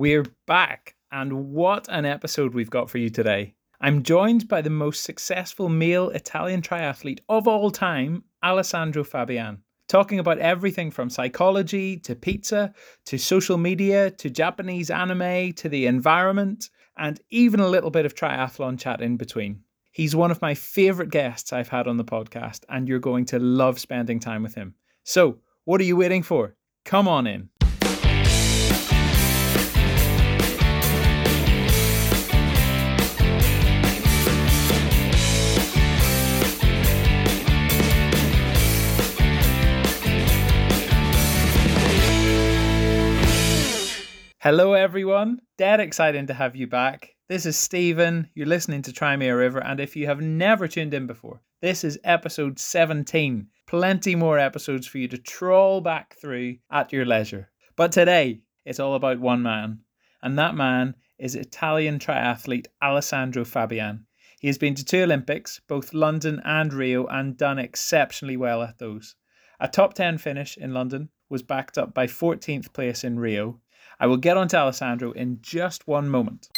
We're back, and what an episode we've got for you today. I'm joined by the most successful male Italian triathlete of all time, Alessandro Fabian, talking about everything from psychology to pizza to social media to Japanese anime to the environment and even a little bit of triathlon chat in between. He's one of my favorite guests I've had on the podcast, and you're going to love spending time with him. So, what are you waiting for? Come on in. Hello, everyone. Dead exciting to have you back. This is Stephen. You're listening to Try Me a River, and if you have never tuned in before, this is episode 17. Plenty more episodes for you to trawl back through at your leisure. But today, it's all about one man, and that man is Italian triathlete Alessandro Fabian. He has been to two Olympics, both London and Rio, and done exceptionally well at those. A top 10 finish in London was backed up by 14th place in Rio I will get on to Alessandro in just one moment.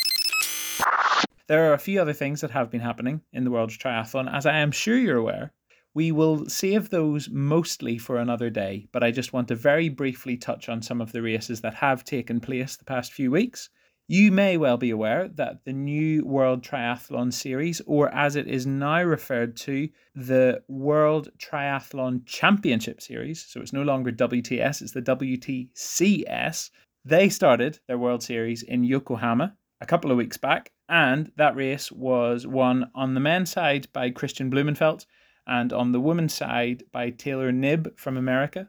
There are a few other things that have been happening in the world triathlon, as I am sure you're aware. We will save those mostly for another day, but I just want to very briefly touch on some of the races that have taken place the past few weeks. You may well be aware that the new World Triathlon Series, or as it is now referred to, the World Triathlon Championship Series, so it's no longer WTS, it's the WTCS, they started their World Series in Yokohama a couple of weeks back, and that race was won on the men's side by Kristian Blummenfelt and on the women's side by Taylor Knibb from America.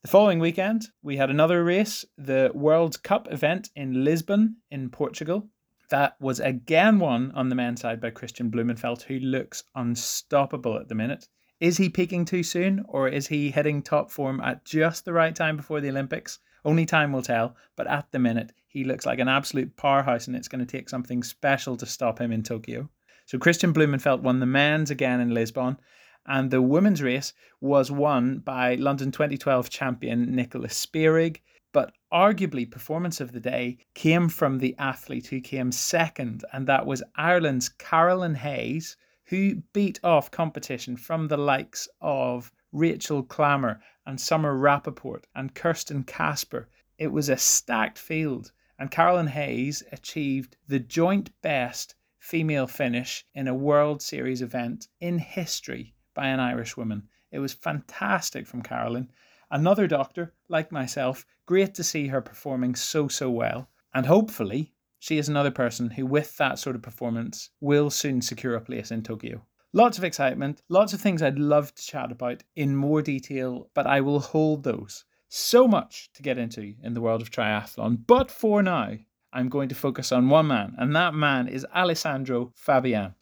The following weekend, we had another race, the World Cup event in Lisbon in Portugal. That was again won on the men's side by Kristian Blummenfelt, who looks unstoppable at the minute. Is he peaking too soon, or is he hitting top form at just the right time before the Olympics? Only time will tell, but at the minute, he looks like an absolute powerhouse, and it's going to take something special to stop him in Tokyo. So Kristian Blummenfelt won the men's again in Lisbon, and the women's race was won by London 2012 champion Nicola Spirig. But arguably, performance of the day came from the athlete who came second, and that was Ireland's Carolyn Hayes, who beat off competition from the likes of Rachel Klamer and Summer Rappaport and Kirsten Kasper. It was a stacked field, and Carolyn Hayes achieved the joint best female finish in a World Series event in history by an Irish woman. It was fantastic from Carolyn. Another doctor, like myself, great to see her performing so, so well. And hopefully, she is another person who, with that sort of performance, will soon secure a place in Tokyo. Lots of excitement, lots of things I'd love to chat about in more detail, but I will hold those. So much to get into in the world of triathlon, but for now, I'm going to focus on one man, and that man is Alessandro Fabian.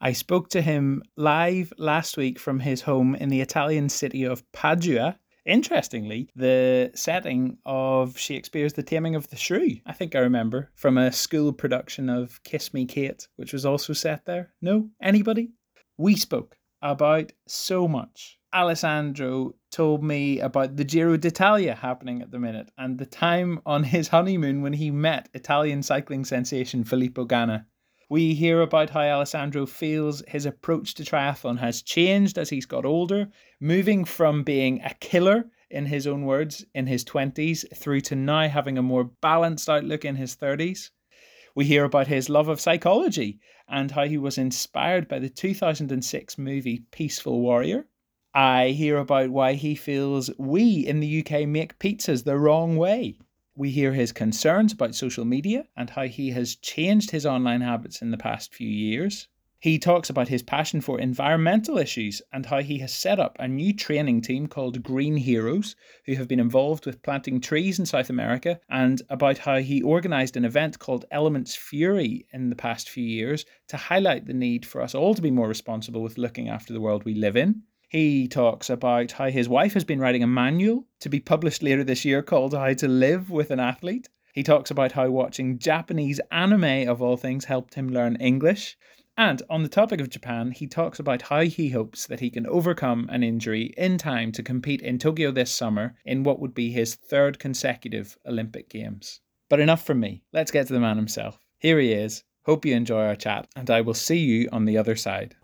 I spoke to him live last week from his home in the Italian city of Padua Interestingly, the setting of Shakespeare's The Taming of the Shrew, I think I remember from a school production of Kiss Me Kate, which was also set there. No? Anybody? We spoke about so much. Alessandro told me about the Giro d'Italia happening at the minute and the time on his honeymoon when he met Italian cycling sensation Filippo Ganna. We hear about how Alessandro feels his approach to triathlon has changed as he's got older, moving from being a killer, in his own words, in his 20s, through to now having a more balanced outlook in his 30s. We hear about his love of psychology and how he was inspired by the 2006 movie Peaceful Warrior. I hear about why he feels we in the UK make pizzas the wrong way. We hear his concerns about social media and how he has changed his online habits in the past few years. He talks about his passion for environmental issues and how he has set up a new training team called Green Heroes, who have been involved with planting trees in South America, and about how he organised an event called Elements Fury in the past few years to highlight the need for us all to be more responsible with looking after the world we live in. He talks about how his wife has been writing a manual to be published later this year called How to Live with an Athlete. He talks about how watching Japanese anime, of all things, helped him learn English. And on the topic of Japan, he talks about how he hopes that he can overcome an injury in time to compete in Tokyo this summer in what would be his third consecutive Olympic Games. But enough from me. Let's get to the man himself. Here he is. Hope you enjoy our chat, and I will see you on the other side.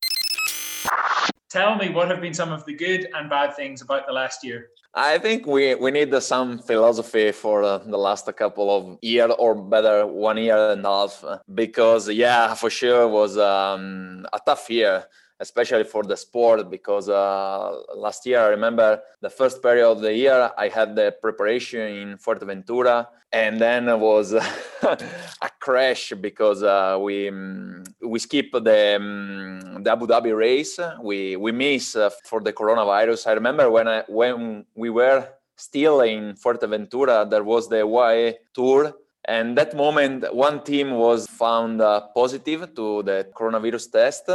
Tell me what have been some of the good and bad things about the last year? I think we, we need some philosophy for uh, the last couple of year or better one year and a half because yeah for sure was um, a tough year especially for the sport because uh, last year I remember the first period of the year I had the preparation in Fuerteventura and then it was a crash because uh, we mm, we skipped the, um, the Abu Dhabi race. We we missed uh, for the coronavirus. I remember when I when we were still in Fuerteventura there was the UAE tour and that moment one team was found uh, positive to the coronavirus test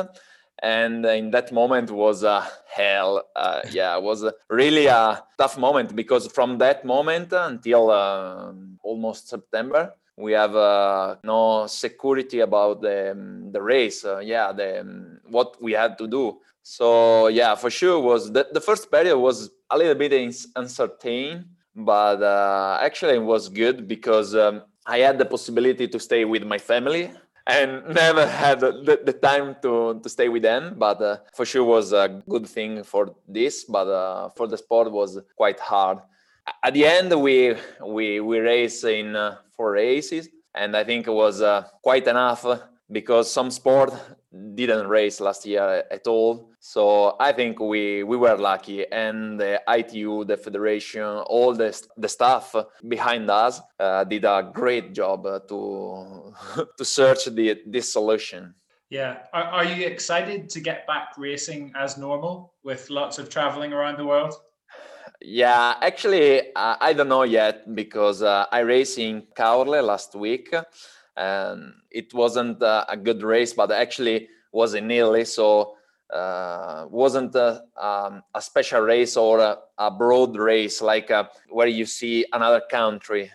and in that moment was a hell uh, yeah it was really a tough moment because from that moment until uh, almost september we have uh, no security about the, um, the race uh, yeah the um, what we had to do. So yeah for sure was the, the first period was a little bit uncertain but uh, actually it was good because um, i had the possibility to stay with my family and never had the, the time to, to stay with them but uh, for sure was a good thing for this but uh, for the sport was quite hard. At the end we we we race in uh, four races and i think it was uh, quite enough because some sport didn't race last year at all. So I think we we were lucky, and the ITU, the federation, all the the staff behind us uh, did a great job to to search the this solution. Yeah, are, are you excited to get back racing as normal with lots of traveling around the world? Yeah, actually, uh, I don't know yet because uh, I raced in Caorle last week and it wasn't uh, a good race, but actually was in Italy, so uh, wasn't a, um, a, special race or a, a broad race like uh, where you see another country.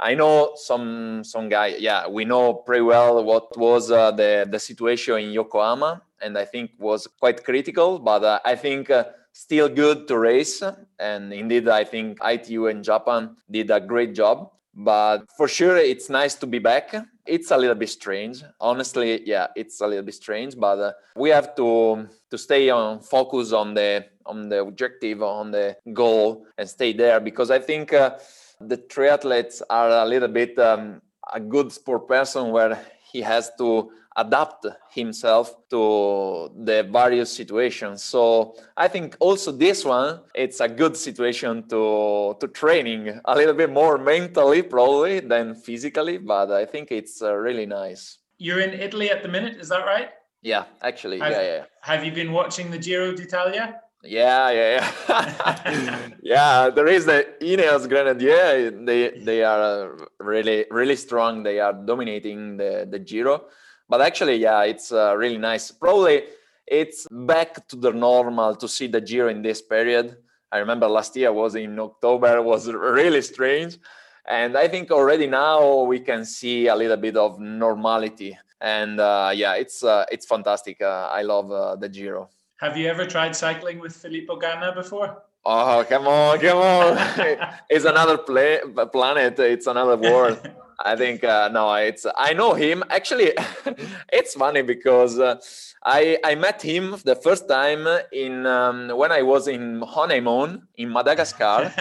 I know some some guy. Yeah, we know pretty well what was uh, the the situation in Yokohama, and I think was quite critical. But uh, I think uh, still good to race, and indeed I think ITU and Japan did a great job. But for sure, it's nice to be back. It's a little bit strange. Honestly yeah it's a little bit strange but uh, we have to to stay on focus on the on the objective on the goal and stay there because i think uh, the triathletes are a little bit um, a good sport person where he has to adapt himself to the various situations so i think also this one it's a good situation to to training a little bit more mentally probably than physically but i think it's uh, really nice you're in italy at the minute is that right yeah actually have, yeah yeah have you been watching the giro d'italia yeah, yeah, yeah. yeah, there is the Ineos Grenadier. They they are really really strong. They are dominating the the Giro but actually yeah it's uh, really nice. Probably it's back to the normal to see the giro in this period. I remember last year was in october was really strange. And i think already now we can see a little bit of normality. And uh, yeah it's uh, it's fantastic. Uh, i love uh, the giro. Have you ever tried cycling with filippo ganna before? Oh come on come on. It's another play, planet. It's another world I think uh, no, it's I know him. Actually, it's funny because uh, I I met him the first time in um, when I was in honeymoon in Madagascar,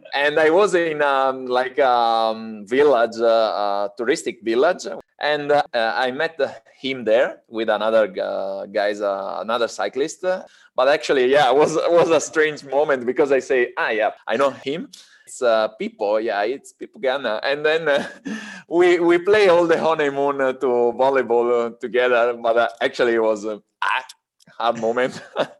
and I was in um, like a um, village, uh, touristic village, and uh, I met him there with another uh, guys, uh, another cyclist. But actually, yeah, it was it was a strange moment because I say, ah, yeah, I know him it's uh, Pippo, yeah, it's people Ganna. And then uh, we we play all the honeymoon uh, to volleyball uh, together, but uh, actually it was a hard moment.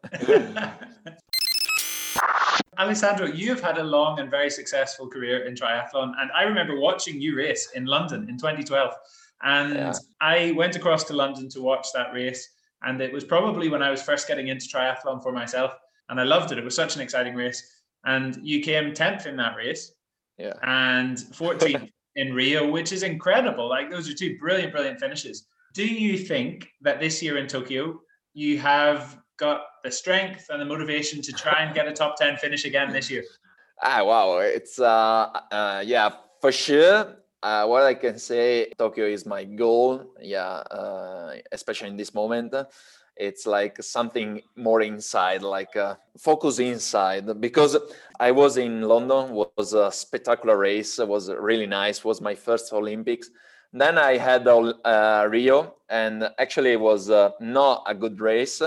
Alessandro, you've had a long and very successful career in triathlon, and I remember watching you race in London in 2012. And yeah. I went across to London to watch that race, and it was probably when I was first getting into triathlon for myself, and I loved it. It was such an exciting race and you came 10th in that race. Yeah. And 14th in Rio, which is incredible. Like those are two brilliant, brilliant finishes. Do you think that this year in Tokyo, you have got the strength and the motivation to try and get a top 10 finish again this year? Ah, wow. It's, uh, uh yeah, for sure. uh, what I can say, Tokyo is my goal. Yeah, uh, especially in this moment, it's like something more inside, like uh, focus inside. Because I was in London, was a spectacular race. was really nice. was my first Olympics. Then I had uh, Rio, and actually it was uh, not a good race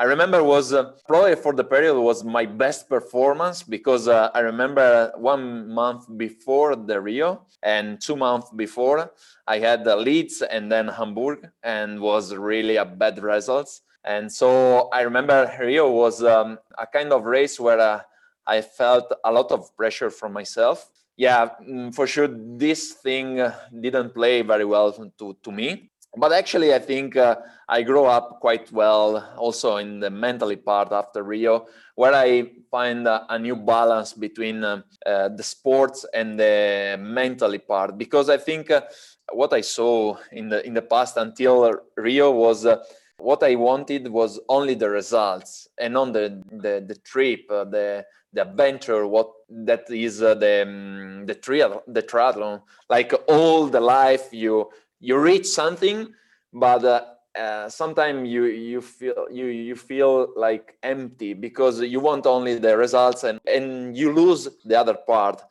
I remember was uh, probably for the period was my best performance because uh, I remember one month before the Rio and two months before I had Leeds and then Hamburg and was really a bad results. And so I remember Rio was um, a kind of race where uh, I felt a lot of pressure from myself. Yeah, mm, for sure, this thing uh, didn't play very well to, to me but actually i think uh, i grow up quite well also in the mentally part after rio where i find uh, a new balance between uh, uh the sports and the mentally part. Because i think uh, what i saw in the in the past until rio was uh, what i wanted was only the results and on the the, the trip the the adventure what that is the um, the triathlon the triathlon. Like all the life you you reach something but uh, uh, sometimes you you feel you you feel like empty because you want only the results and and you lose the other part.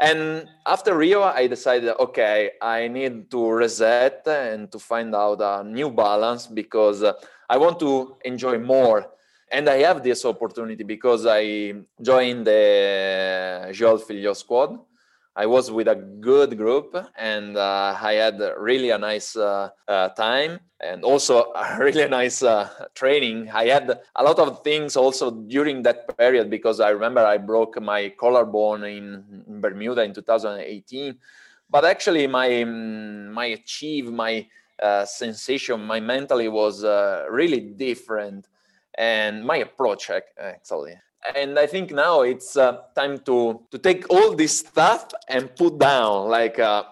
And after rio i decided okay i need to reset and to find out a new balance because uh, i want to enjoy more. And i have this opportunity because i joined the joel filliol squad I was with a good group and uh, I had really a nice uh, uh, time and also a really nice uh, training. I had a lot of things also during that period because I remember I broke my collarbone in, in Bermuda in 2018. But actually, my my achieve, my uh, sensation, my mentally was uh, really different, and my approach actually and I think now it's uh, time to to take all this stuff and put down like a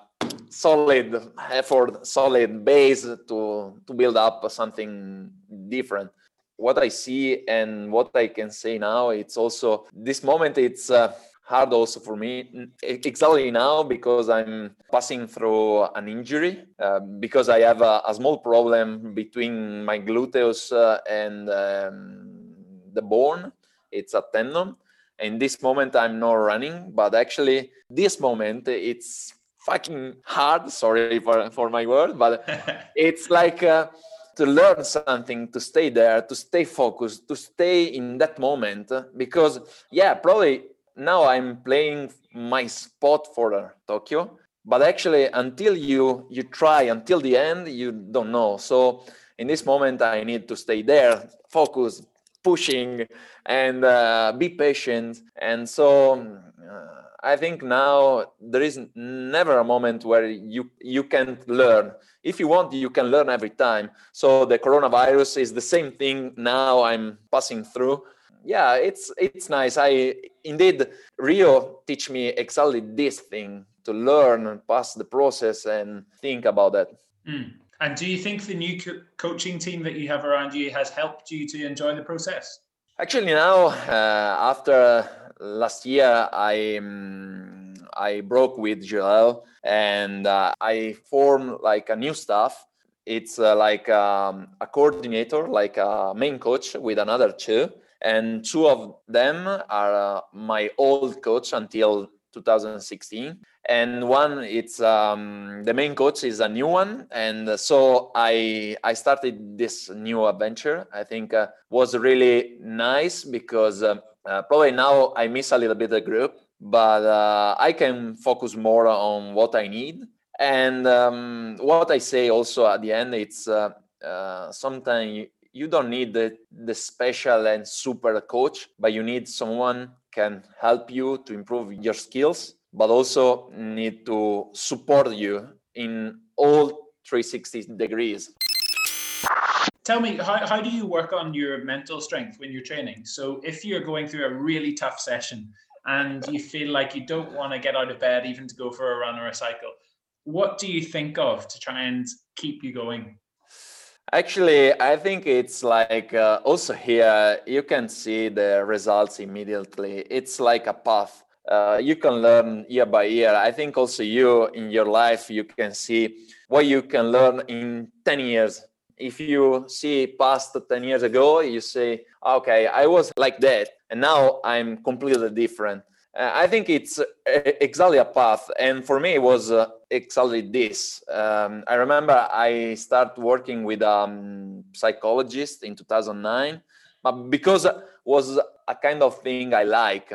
solid effort, solid base to to build up something different. What I see and what I can say now, it's also this moment. It's uh, hard also for me exactly now because I'm passing through an injury uh, because I have a, a, small problem between my gluteus uh, and um, the bone it's a tendon. In this moment, I'm not running, but actually, this moment, it's fucking hard. Sorry for, for my word, but it's like uh, to learn something, to stay there, to stay focused, to stay in that moment. Because, yeah, probably now I'm playing my spot for Tokyo, but actually, until you you try until the end, you don't know. So in this moment, I need to stay there, focus, pushing and uh, be patient. And so uh, i think now there is never a moment where you you can't learn. If you want you can learn every time. So the coronavirus is the same thing now i'm passing through. Yeah it's it's nice. I indeed rio teach me exactly this thing to learn and pass the process and think about that. Mm. And do you think the new co- coaching team that you have around you has helped you to enjoy the process? Actually, now uh, after last year, I um, I broke with Joel and uh, I formed like a new staff. It's uh, like um, a coordinator, like a main coach with another two, and two of them are uh, my old coach until 2016 and one it's um, the main coach is a new one. And so i i started this new adventure. I think uh, was really nice because uh, uh, probably now i miss a little bit the group but uh, i can focus more on what i need. And um, what i say also at the end it's uh, uh, sometimes you don't need the, the special and super coach but you need someone can help you to improve your skills but also need to support you in all 360 degrees. Tell me, how, how do you work on your mental strength when you're training? So, if you're going through a really tough session and you feel like you don't want to get out of bed even to go for a run or a cycle, what do you think of to try and keep you going? Actually, I think it's like uh, also here you can see the results immediately. It's like a path uh, you can learn year by year. I think also you in your life you can see what you can learn in 10 years. If you see past 10 years ago, you say, okay, I was like that, and now I'm completely different. Uh, I think it's uh, exactly a path, and for me, it was uh, exactly this. Um, I remember I started working with a um, psychologist in 2009, but because it was a kind of thing I like,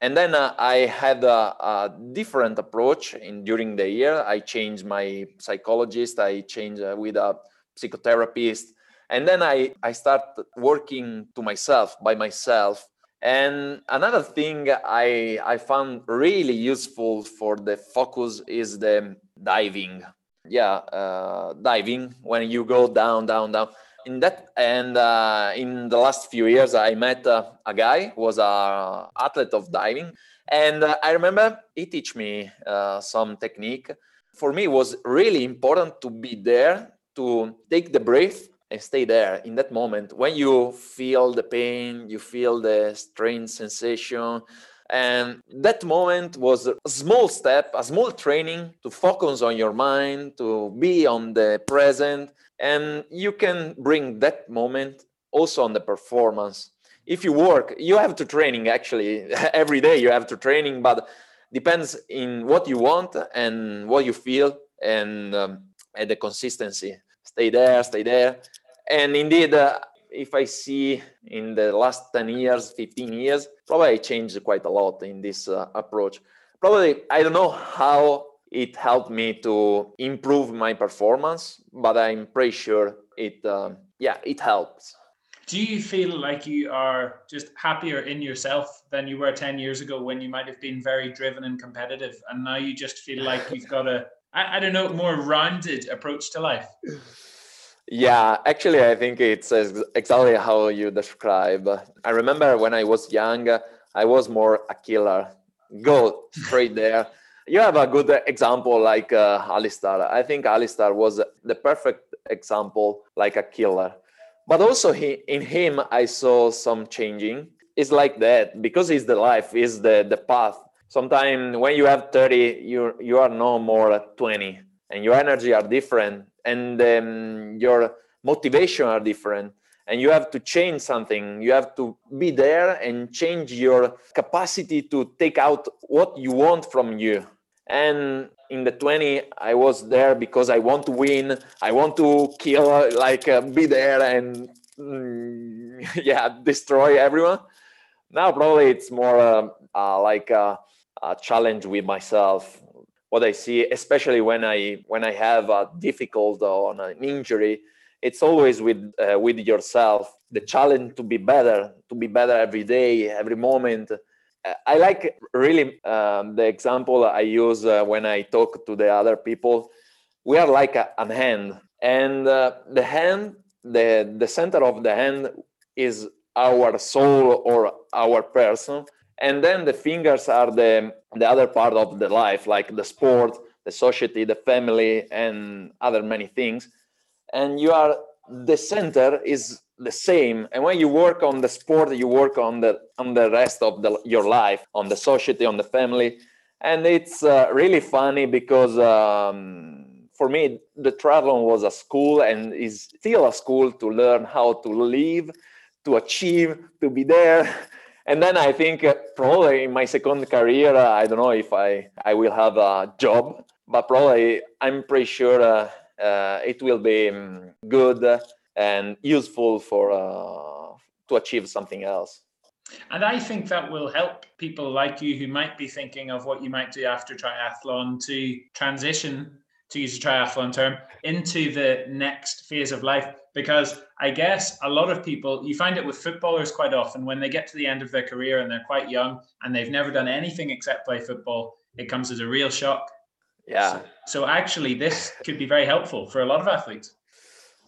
and then uh, i had a, a, different approach in during the year. I changed my psychologist. I changed uh, with a psychotherapist. And then i i started working to myself by myself. And another thing i i found really useful for the focus is the diving. Yeah uh, diving. When you go down down down in that and uh, in the last few years i met uh, a guy who was a athlete of diving and uh, i remember he teach me uh, some technique. For me it was really important to be there to take the breath and stay there in that moment. When you feel the pain you feel the strange sensation and that moment was a small step a small training to focus on your mind to be on the present. And you can bring that moment also on the performance. If you work you have to training actually. Every day you have to training but depends in what you want and what you feel and, um, and the consistency. Stay there stay there. And indeed uh, if i see in the last 10 years 15 years probably i changed quite a lot in this uh, approach. Probably i don't know how it helped me to improve my performance but i'm pretty sure it um, yeah it helps. Do you feel like you are just happier in yourself than you were 10 years ago when you might have been very driven and competitive and now you just feel like you've got a I, I don't know more rounded approach to life yeah actually i think it's exactly how you describe i remember when i was young i was more a killer go straight there you have a good example like uh, Alistair. I think Alistair was the perfect example, like a killer. But also he, in him, I saw some changing. It's like that because it's the life, is the the path. Sometimes when you have 30, you you are no more 20, and your energy are different, and um, your motivation are different and you have to change something. You have to be there and change your capacity to take out what you want from you. And in the 20 i was there because i want to win. I want to kill like uh, be there and mm, yeah destroy everyone. Now probably it's more uh, uh, like a, a, challenge with myself what i see especially when i when i have a difficult or an injury it's always with uh, with yourself the challenge to be better to be better every day every moment I like really um, the example I use uh, when I talk to the other people. We are like a, a hand, and uh, the hand, the the center of the hand is our soul or our person, and then the fingers are the the other part of the life, like the sport, the society, the family, and other many things. And you are the center is the same. And when you work on the sport you work on the on the rest of the, your life on the society on the family. And it's uh, really funny because um, for me the triathlon was a school and is still a school to learn how to live to achieve to be there and then i think uh, probably in my second career uh, i don't know if i i will have a job but probably i'm pretty sure uh, uh it will be um, good and useful for uh, to achieve something else. And I think that will help people like you who might be thinking of what you might do after triathlon to transition, to use a triathlon term, into the next phase of life. Because I guess a lot of people, you find it with footballers quite often, when they get to the end of their career and they're quite young and they've never done anything except play football, it comes as a real shock. Yeah. So, so actually, this could be very helpful for a lot of athletes.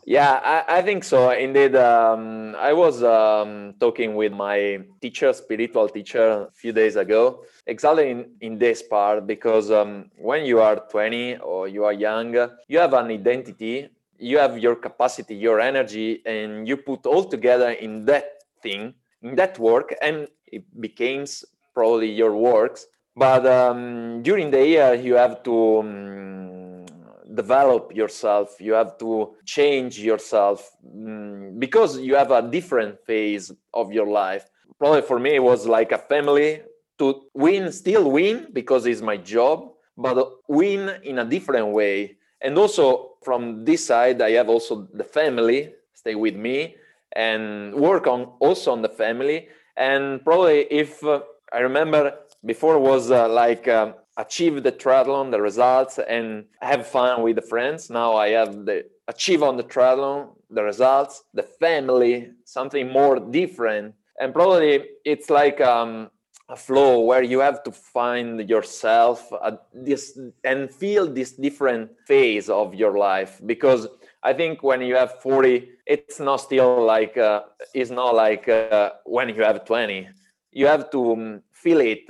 Yeah, I, I think so. Indeed, um, I was um, talking with my teacher, spiritual teacher, a few days ago, exactly in, in this part, because um, when you are 20 or you are young, you have an identity, you have your capacity, your energy, and you put all together in that thing, in that work, and it becomes probably your works. but um, during the year you have to um, develop yourself. You have to change yourself um, because you have a different phase of your life. Probably for me it was like a family to win still win because it's my job but win in a different way. And also from this side i have also the family stay with me and work on also on the family. And probably if uh, i remember before was uh, like um, achieve the triathlon the results and have fun with the friends. Now i have the achieve on the triathlon the results the family something more different. And probably it's like um, a flow where you have to find yourself this and feel this different phase of your life. Because i think when you have 40 it's not still like uh, it's not like uh, when you have 20 you have to um, feel it.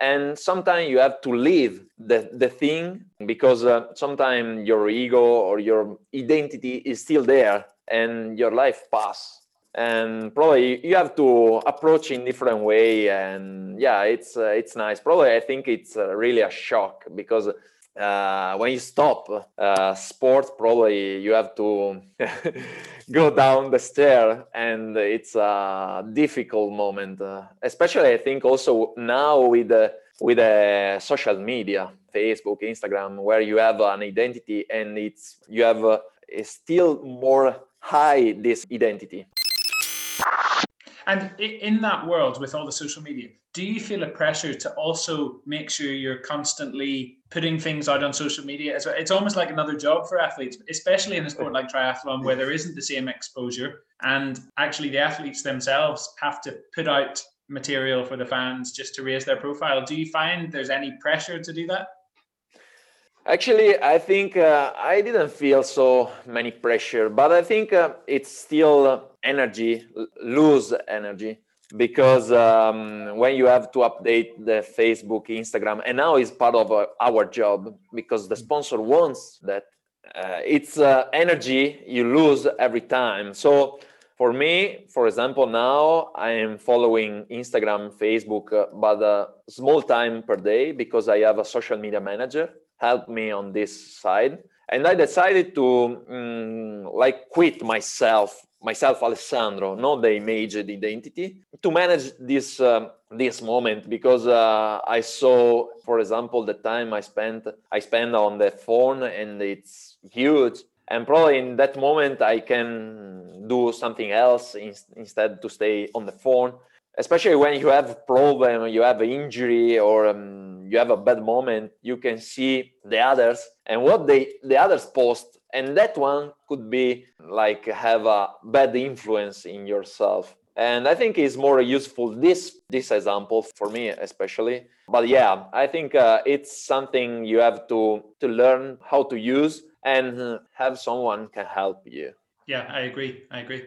And sometimes you have to leave the, the thing because uh, sometimes your ego or your identity is still there and your life pass and probably you have to approach in different way and yeah it's uh, it's nice. Probably i think it's uh, really a shock because uh, when you stop uh, sport probably you have to go down the stair and it's a difficult moment uh, especially i think also now with the with the social media facebook instagram where you have an identity and it's you have uh, still more high this identity and in that world with all the social media, do you feel a pressure to also make sure you're constantly putting things out on social media? It's almost like another job for athletes, especially in a sport like triathlon where there isn't the same exposure. And actually, the athletes themselves have to put out material for the fans just to raise their profile. Do you find there's any pressure to do that? Actually, I think uh, I didn't feel so many pressure, but I think uh, it's still energy, lose energy because um, when you have to update the Facebook, Instagram, and now it's part of uh, our job because the sponsor wants that. Uh, it's uh, energy you lose every time. So for me, for example, now I am following Instagram, Facebook, uh, but a small time per day because I have a social media manager help me on this side. And i decided to um, like quit myself myself alessandro not the image the identity to manage this um, this moment because uh, i saw for example the time i spent i spend on the phone and it's huge. And probably in that moment i can do something else in, instead to stay on the phone especially when you have a problem you have an injury or um, you have a bad moment you can see the others and what they the others post. And that one could be like have a bad influence in yourself. And i think it's more useful this this example for me especially. But yeah i think uh, it's something you have to to learn how to use and have someone can help you. Yeah i agree. I agree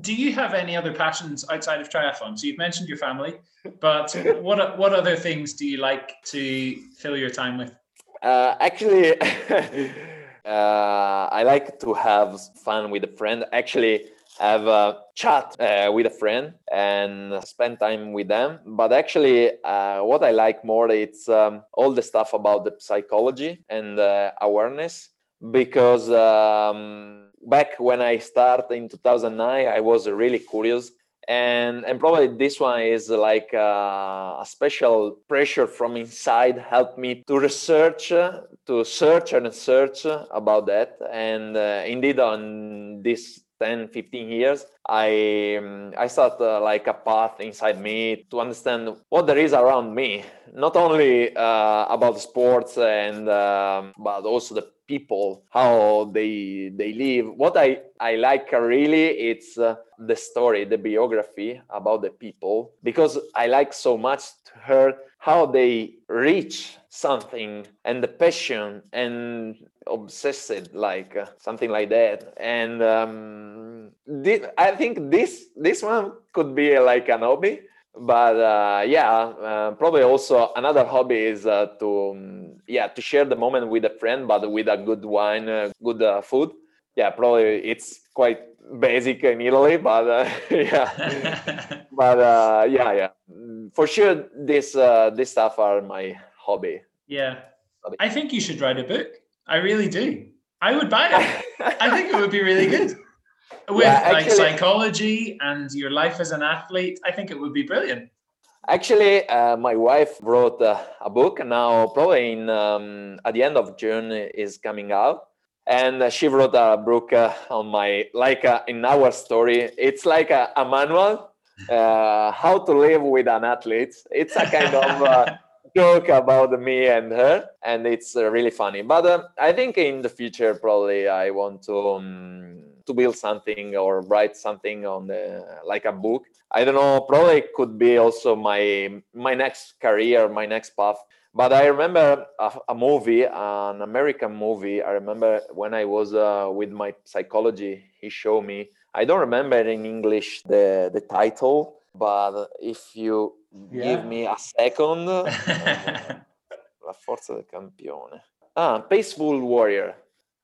do you have any other passions outside of triathlon? So you've mentioned your family, but what what other things do you like to fill your time with? Uh, actually, uh, I like to have fun with a friend. Actually, have a chat uh, with a friend and spend time with them. But actually, uh, what I like more it's um, all the stuff about the psychology and uh, awareness because. Um, back when I started in 2009, I was really curious. And, and probably this one is like a, a special pressure from inside helped me to research, to search and search about that. And uh, indeed, on this 10 15 years i um, i start uh, like a path inside me to understand what there is around me not only uh, about sports and um, but also the people how they they live. What i i like really it's uh, the story the biography about the people because i like so much to hear how they reach something and the passion and obsessed like uh, something like that. And um, th- i think this this one could be like an hobby but uh, yeah uh, probably also another hobby is uh, to um, yeah to share the moment with a friend but with a good wine uh, good uh, food yeah, probably it's quite basic in Italy, but uh, yeah, but uh, yeah, yeah, for sure. This uh, this stuff are my hobby. Yeah, I think you should write a book. I really do. I would buy it. I think it would be really good. With yeah, like psychology and your life as an athlete, I think it would be brilliant. Actually, uh, my wife wrote uh, a book now, probably in um, at the end of June is coming out, and uh, she wrote a book uh, on my like uh, in our story. It's like a, a manual uh, how to live with an athlete. It's a kind of joke about me and her, and it's really funny. But I think in the future, probably I want to. Um, to build something or write something on the like a book. I don't know probably could be also my my next career my next path. But i remember a, a movie an american movie. I remember when i was uh, with my psychology he showed me. I don't remember in english the the title but if you yeah. give me a second la forza del campione. Ah peaceful warrior.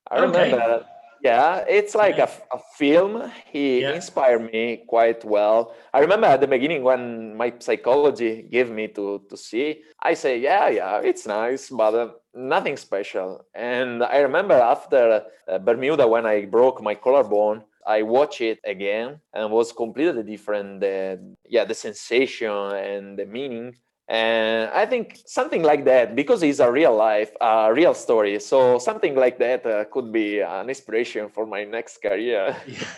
I okay. remember yeah it's like a, a film he yeah. inspired me quite well i remember at the beginning when my psychology gave me to to see i say yeah yeah it's nice but uh, nothing special and i remember after uh, bermuda when i broke my collarbone I watch it again and was completely different. The yeah, the sensation and the meaning and i think something like that because it's a real life a real story. So something like that uh, could be an inspiration for my next career.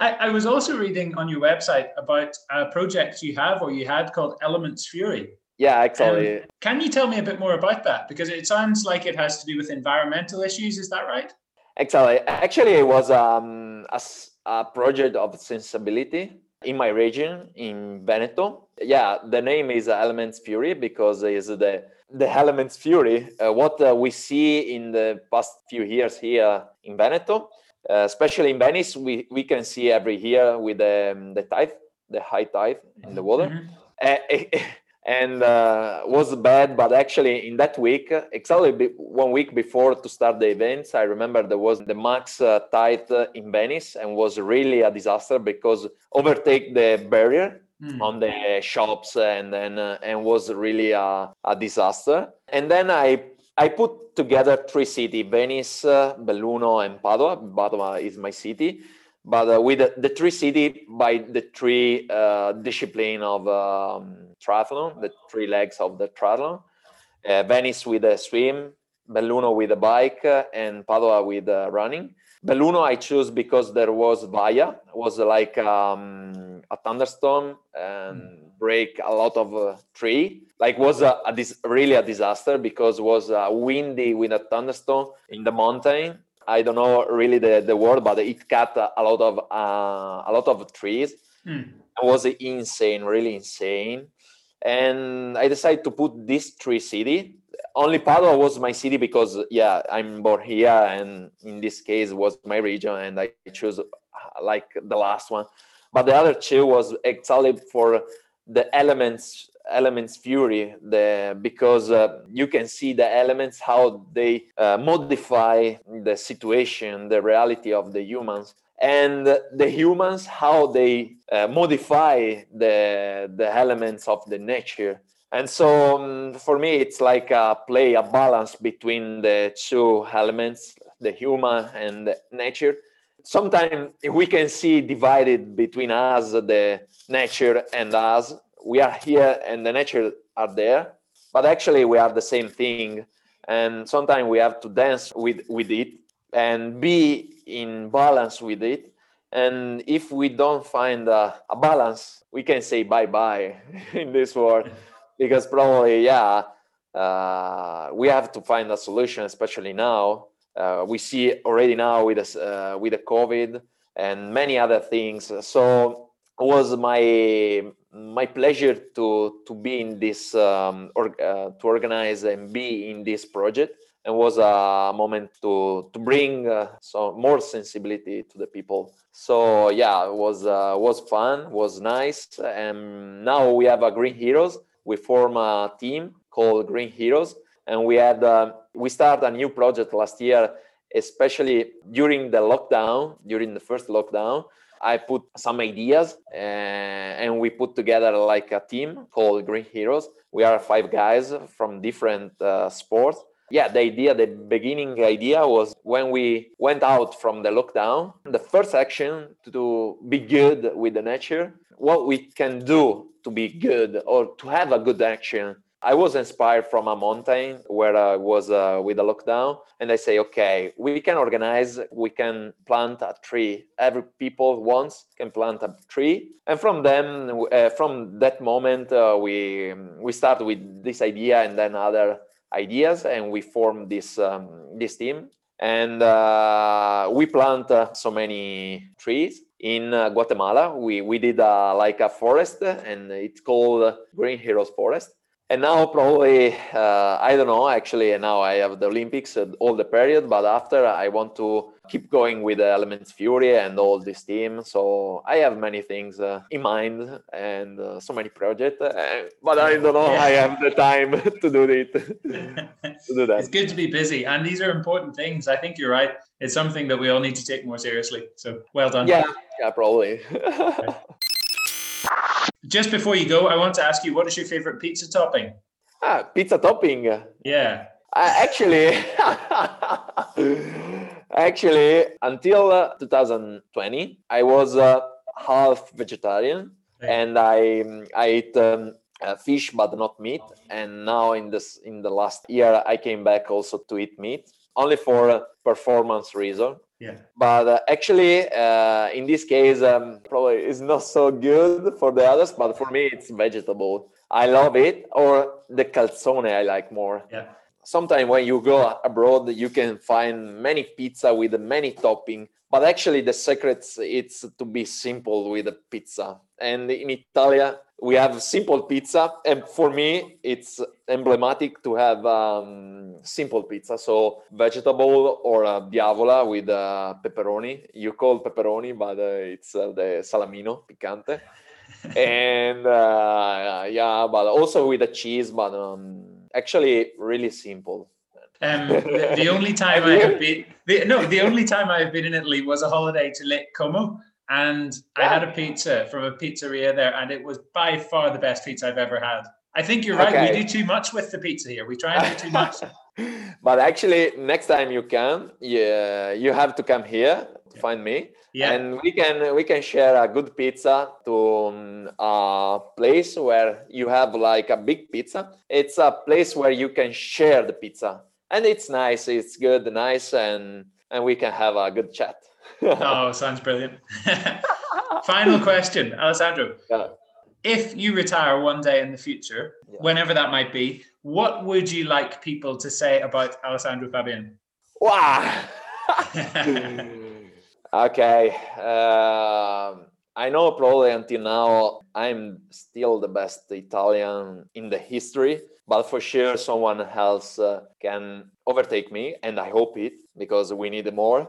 I, I, was also reading on your website about a project you have or you had called elements fury. Yeah exactly um, can you tell me a bit more about that? Because it sounds like it has to do with environmental issues is that right? Actually actually it was um, a, a project of sensibility in my region in Veneto. Yeah, the name is Elements Fury because it's the the Elements Fury. Uh, what uh, we see in the past few years here in Veneto, uh, especially in Venice, we, we can see every year with the, um, the tide, the high tide in the water. Mm-hmm. and uh, was bad but actually in that week exactly one week before to start the events i remember there was the max uh, tide in venice and was really a disaster because overtake the barrier mm. on the shops and then uh, and was really a, a disaster and then i I put together three cities: Venice, uh, Belluno, and Padua. Padua is my city, but uh, with the, the, three city by the three uh, discipline of um, triathlon, the three legs of the triathlon. Uh, Venice with a swim, Belluno with a bike, uh, and Padua with running. Belluno I chose because there was Vaia, it was like um, a thunderstorm and mm. break a lot of uh, tree. Like was a, a dis- really a disaster because was uh, windy with a thunderstorm in the mountain. I don't know really the, the word, but it cut a lot of uh, a lot of trees. Mm. It was insane, really insane and I decided to put this tree city. Only Padua was my city because yeah, I'm born here, and in this case was my region, and I chose uh, like the last one. But the other two was exactly for the elements elements fury the because uh, you can see the elements how they uh, modify the situation the reality of the humans and the humans how they uh, modify the the elements of the nature. And so um, for me it's like a play a balance between the two elements the human and the nature. Sometimes we can see divided between us the nature and us we are here and the nature are there but actually we are the same thing. And sometimes we have to dance with with it and be in balance with it. And if we don't find a, a balance we can say bye bye in this world because probably yeah uh, we have to find a solution especially now. Uh, we see already now with uh, with the covid and many other things. So was my my pleasure to to be in this um, or uh, to organize and be in this project. And was a moment to to bring uh, some more sensibility to the people. So yeah it was uh, was fun was nice. And now we have a green heroes. We form a team called green heroes. And we had uh, we started a new project last year, especially during the lockdown, during the first lockdown. I put some ideas uh, and we put together like a team called Green Heroes. We are five guys from different uh, sports. Yeah, the idea, the beginning idea was when we went out from the lockdown, the first action to be good with the nature, what we can do to be good or to have a good action I was inspired from a mountain where I was uh, with a lockdown, and I say, okay, we can organize, we can plant a tree. Every people once can plant a tree, and from them, uh, from that moment, uh, we we start with this idea and then other ideas, and we form this um, this team, and uh, we plant uh, so many trees in uh, Guatemala. We we did like a forest, and it's called Green Heroes Forest and now probably uh, i don't know actually now i have the olympics all the period but after i want to keep going with the elements fury and all this team. So i have many things uh, in mind and uh, so many projects uh, but i don't know yeah. i have the time to do it to do that. It's good to be busy and these are important things. I think you're right. It's something that we all need to take more seriously. So well done. Yeah yeah probably just before you go, I want to ask you, what is your favorite pizza topping? Ah, pizza topping. Yeah. Uh, actually, actually, until uh, 2020, I was uh, half vegetarian, and I I eat um, uh, fish but not meat. And now in this in the last year, I came back also to eat meat, only for performance reason. Yeah. But uh, actually, uh, in this case, um, probably it's not so good for the others, but for me, it's vegetable. I love it, or the calzone I like more. Yeah. Sometimes when you go abroad, you can find many pizza with many topping, but actually the secret is to be simple with the pizza. And in Italia, we have simple pizza. And for me it's emblematic to have um, simple pizza. So vegetable or a diavola with uh, pepperoni. You call pepperoni but uh, it's uh, the salamino picante. And uh, yeah but also with the cheese but um, actually really simple. Um, the, the, only time I have been, the, no, the only time I have been in Italy was a holiday to Lake Como, and I had a pizza from a pizzeria there, and it was by far the best pizza I've ever had. I think you're right. Okay. We do too much with the pizza here. We try and do too much. but actually, next time you come, yeah, you have to come here to find me. Yeah. And we can we can share a good pizza to a place where you have like a big pizza. It's a place where you can share the pizza, and it's nice. It's good, nice, and and we can have a good chat oh, sounds brilliant. Final question, Alessandro. Yeah. If you retire one day in the future, yeah. whenever that might be, what would you like people to say about Alessandro Fabian? Wow. okay. Uh, I know probably until now I'm still the best Italian in the history, but for sure someone else uh, can overtake me, and I hope it because we need more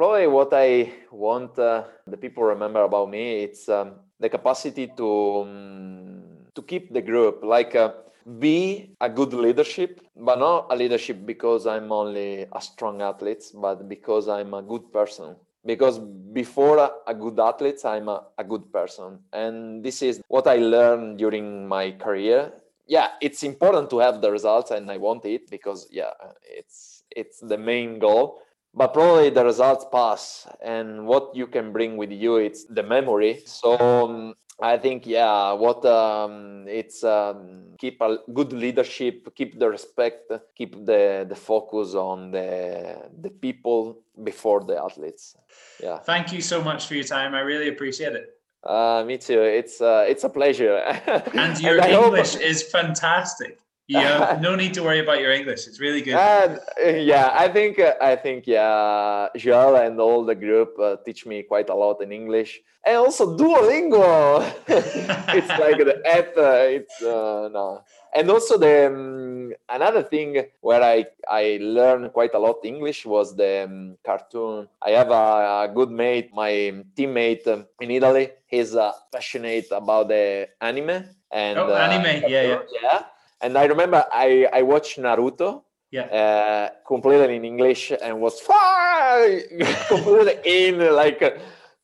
probably what I want uh, the people remember about me it's um, the capacity to um, to keep the group like uh, be a good leadership but not a leadership because I'm only a strong athlete but because I'm a good person. Because before a, good athlete I'm a, a good person. And this is what I learned during my career. Yeah it's important to have the results and I want it because yeah it's it's the main goal but probably the results pass and what you can bring with you it's the memory. So um, i think yeah what um, it's um, keep a good leadership keep the respect keep the the focus on the the people before the athletes. Yeah. Thank you so much for your time. I really appreciate it. Uh, me too. It's uh, it's a pleasure. And your and english hope... is fantastic yeah, no need to worry about your English. It's really good. And, uh, yeah, I think uh, I think yeah, Joel and all the group uh, teach me quite a lot in English, and also Duolingo. it's like the app. Uh, it's uh, no, and also the um, another thing where I I learned quite a lot English was the um, cartoon. I have a, a, good mate, my teammate um, in Italy. He's uh, passionate about the anime and oh, anime. yeah, yeah, yeah And I remember I I watched Naruto Yeah. uh, completely in English and was completely in like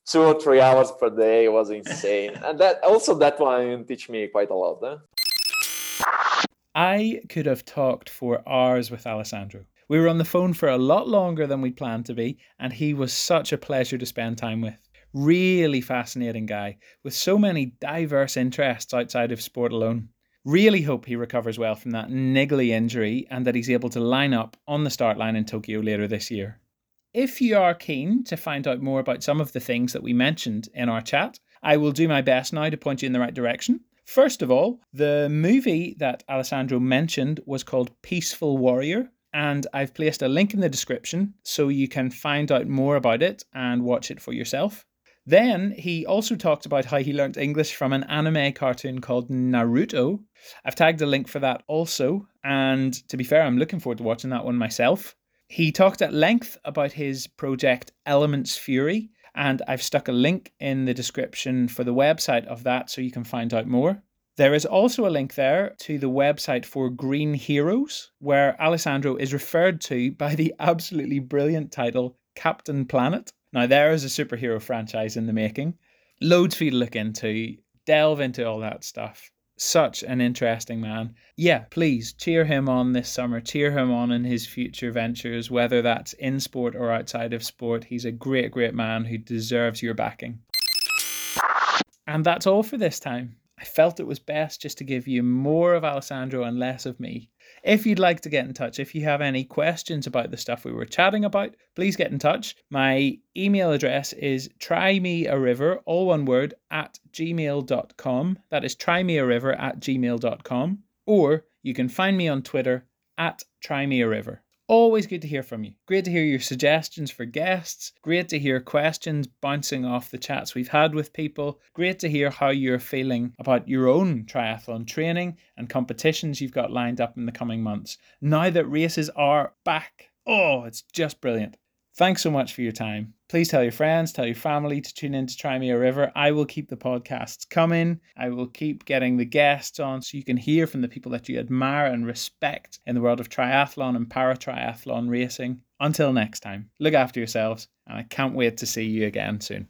two or three hours per day. It was insane, and that also that one teach me quite a lot. Huh? I could have talked for hours with Alessandro. We were on the phone for a lot longer than we planned to be, and he was such a pleasure to spend time with. Really fascinating guy with so many diverse interests outside of sport alone. Really hope he recovers well from that niggly injury and that he's able to line up on the start line in Tokyo later this year. If you are keen to find out more about some of the things that we mentioned in our chat, I will do my best now to point you in the right direction. First of all, the movie that Alessandro mentioned was called Peaceful Warrior, and I've placed a link in the description so you can find out more about it and watch it for yourself. Then he also talked about how he learnt English from an anime cartoon called Naruto. I've tagged a link for that also, and to be fair, I'm looking forward to watching that one myself. He talked at length about his project Elements Fury, and I've stuck a link in the description for the website of that so you can find out more. There is also a link there to the website for Green Heroes, where Alessandro is referred to by the absolutely brilliant title Captain Planet. Now, there is a superhero franchise in the making. Loads for you to look into, delve into all that stuff. Such an interesting man. Yeah, please cheer him on this summer. Cheer him on in his future ventures, whether that's in sport or outside of sport. He's a great, great man who deserves your backing. And that's all for this time. I felt it was best just to give you more of Alessandro and less of me. If you'd like to get in touch, if you have any questions about the stuff we were chatting about, please get in touch. My email address is trymeariver, all one word, at gmail.com. That is trymeariver at gmail.com. Or you can find me on Twitter at trymeariver. Always good to hear from you. Great to hear your suggestions for guests. Great to hear questions bouncing off the chats we've had with people. Great to hear how you're feeling about your own triathlon training and competitions you've got lined up in the coming months. Now that races are back, oh, it's just brilliant. Thanks so much for your time. Please tell your friends, tell your family to tune in to Try Me a River. I will keep the podcasts coming. I will keep getting the guests on so you can hear from the people that you admire and respect in the world of triathlon and para triathlon racing. Until next time, look after yourselves, and I can't wait to see you again soon.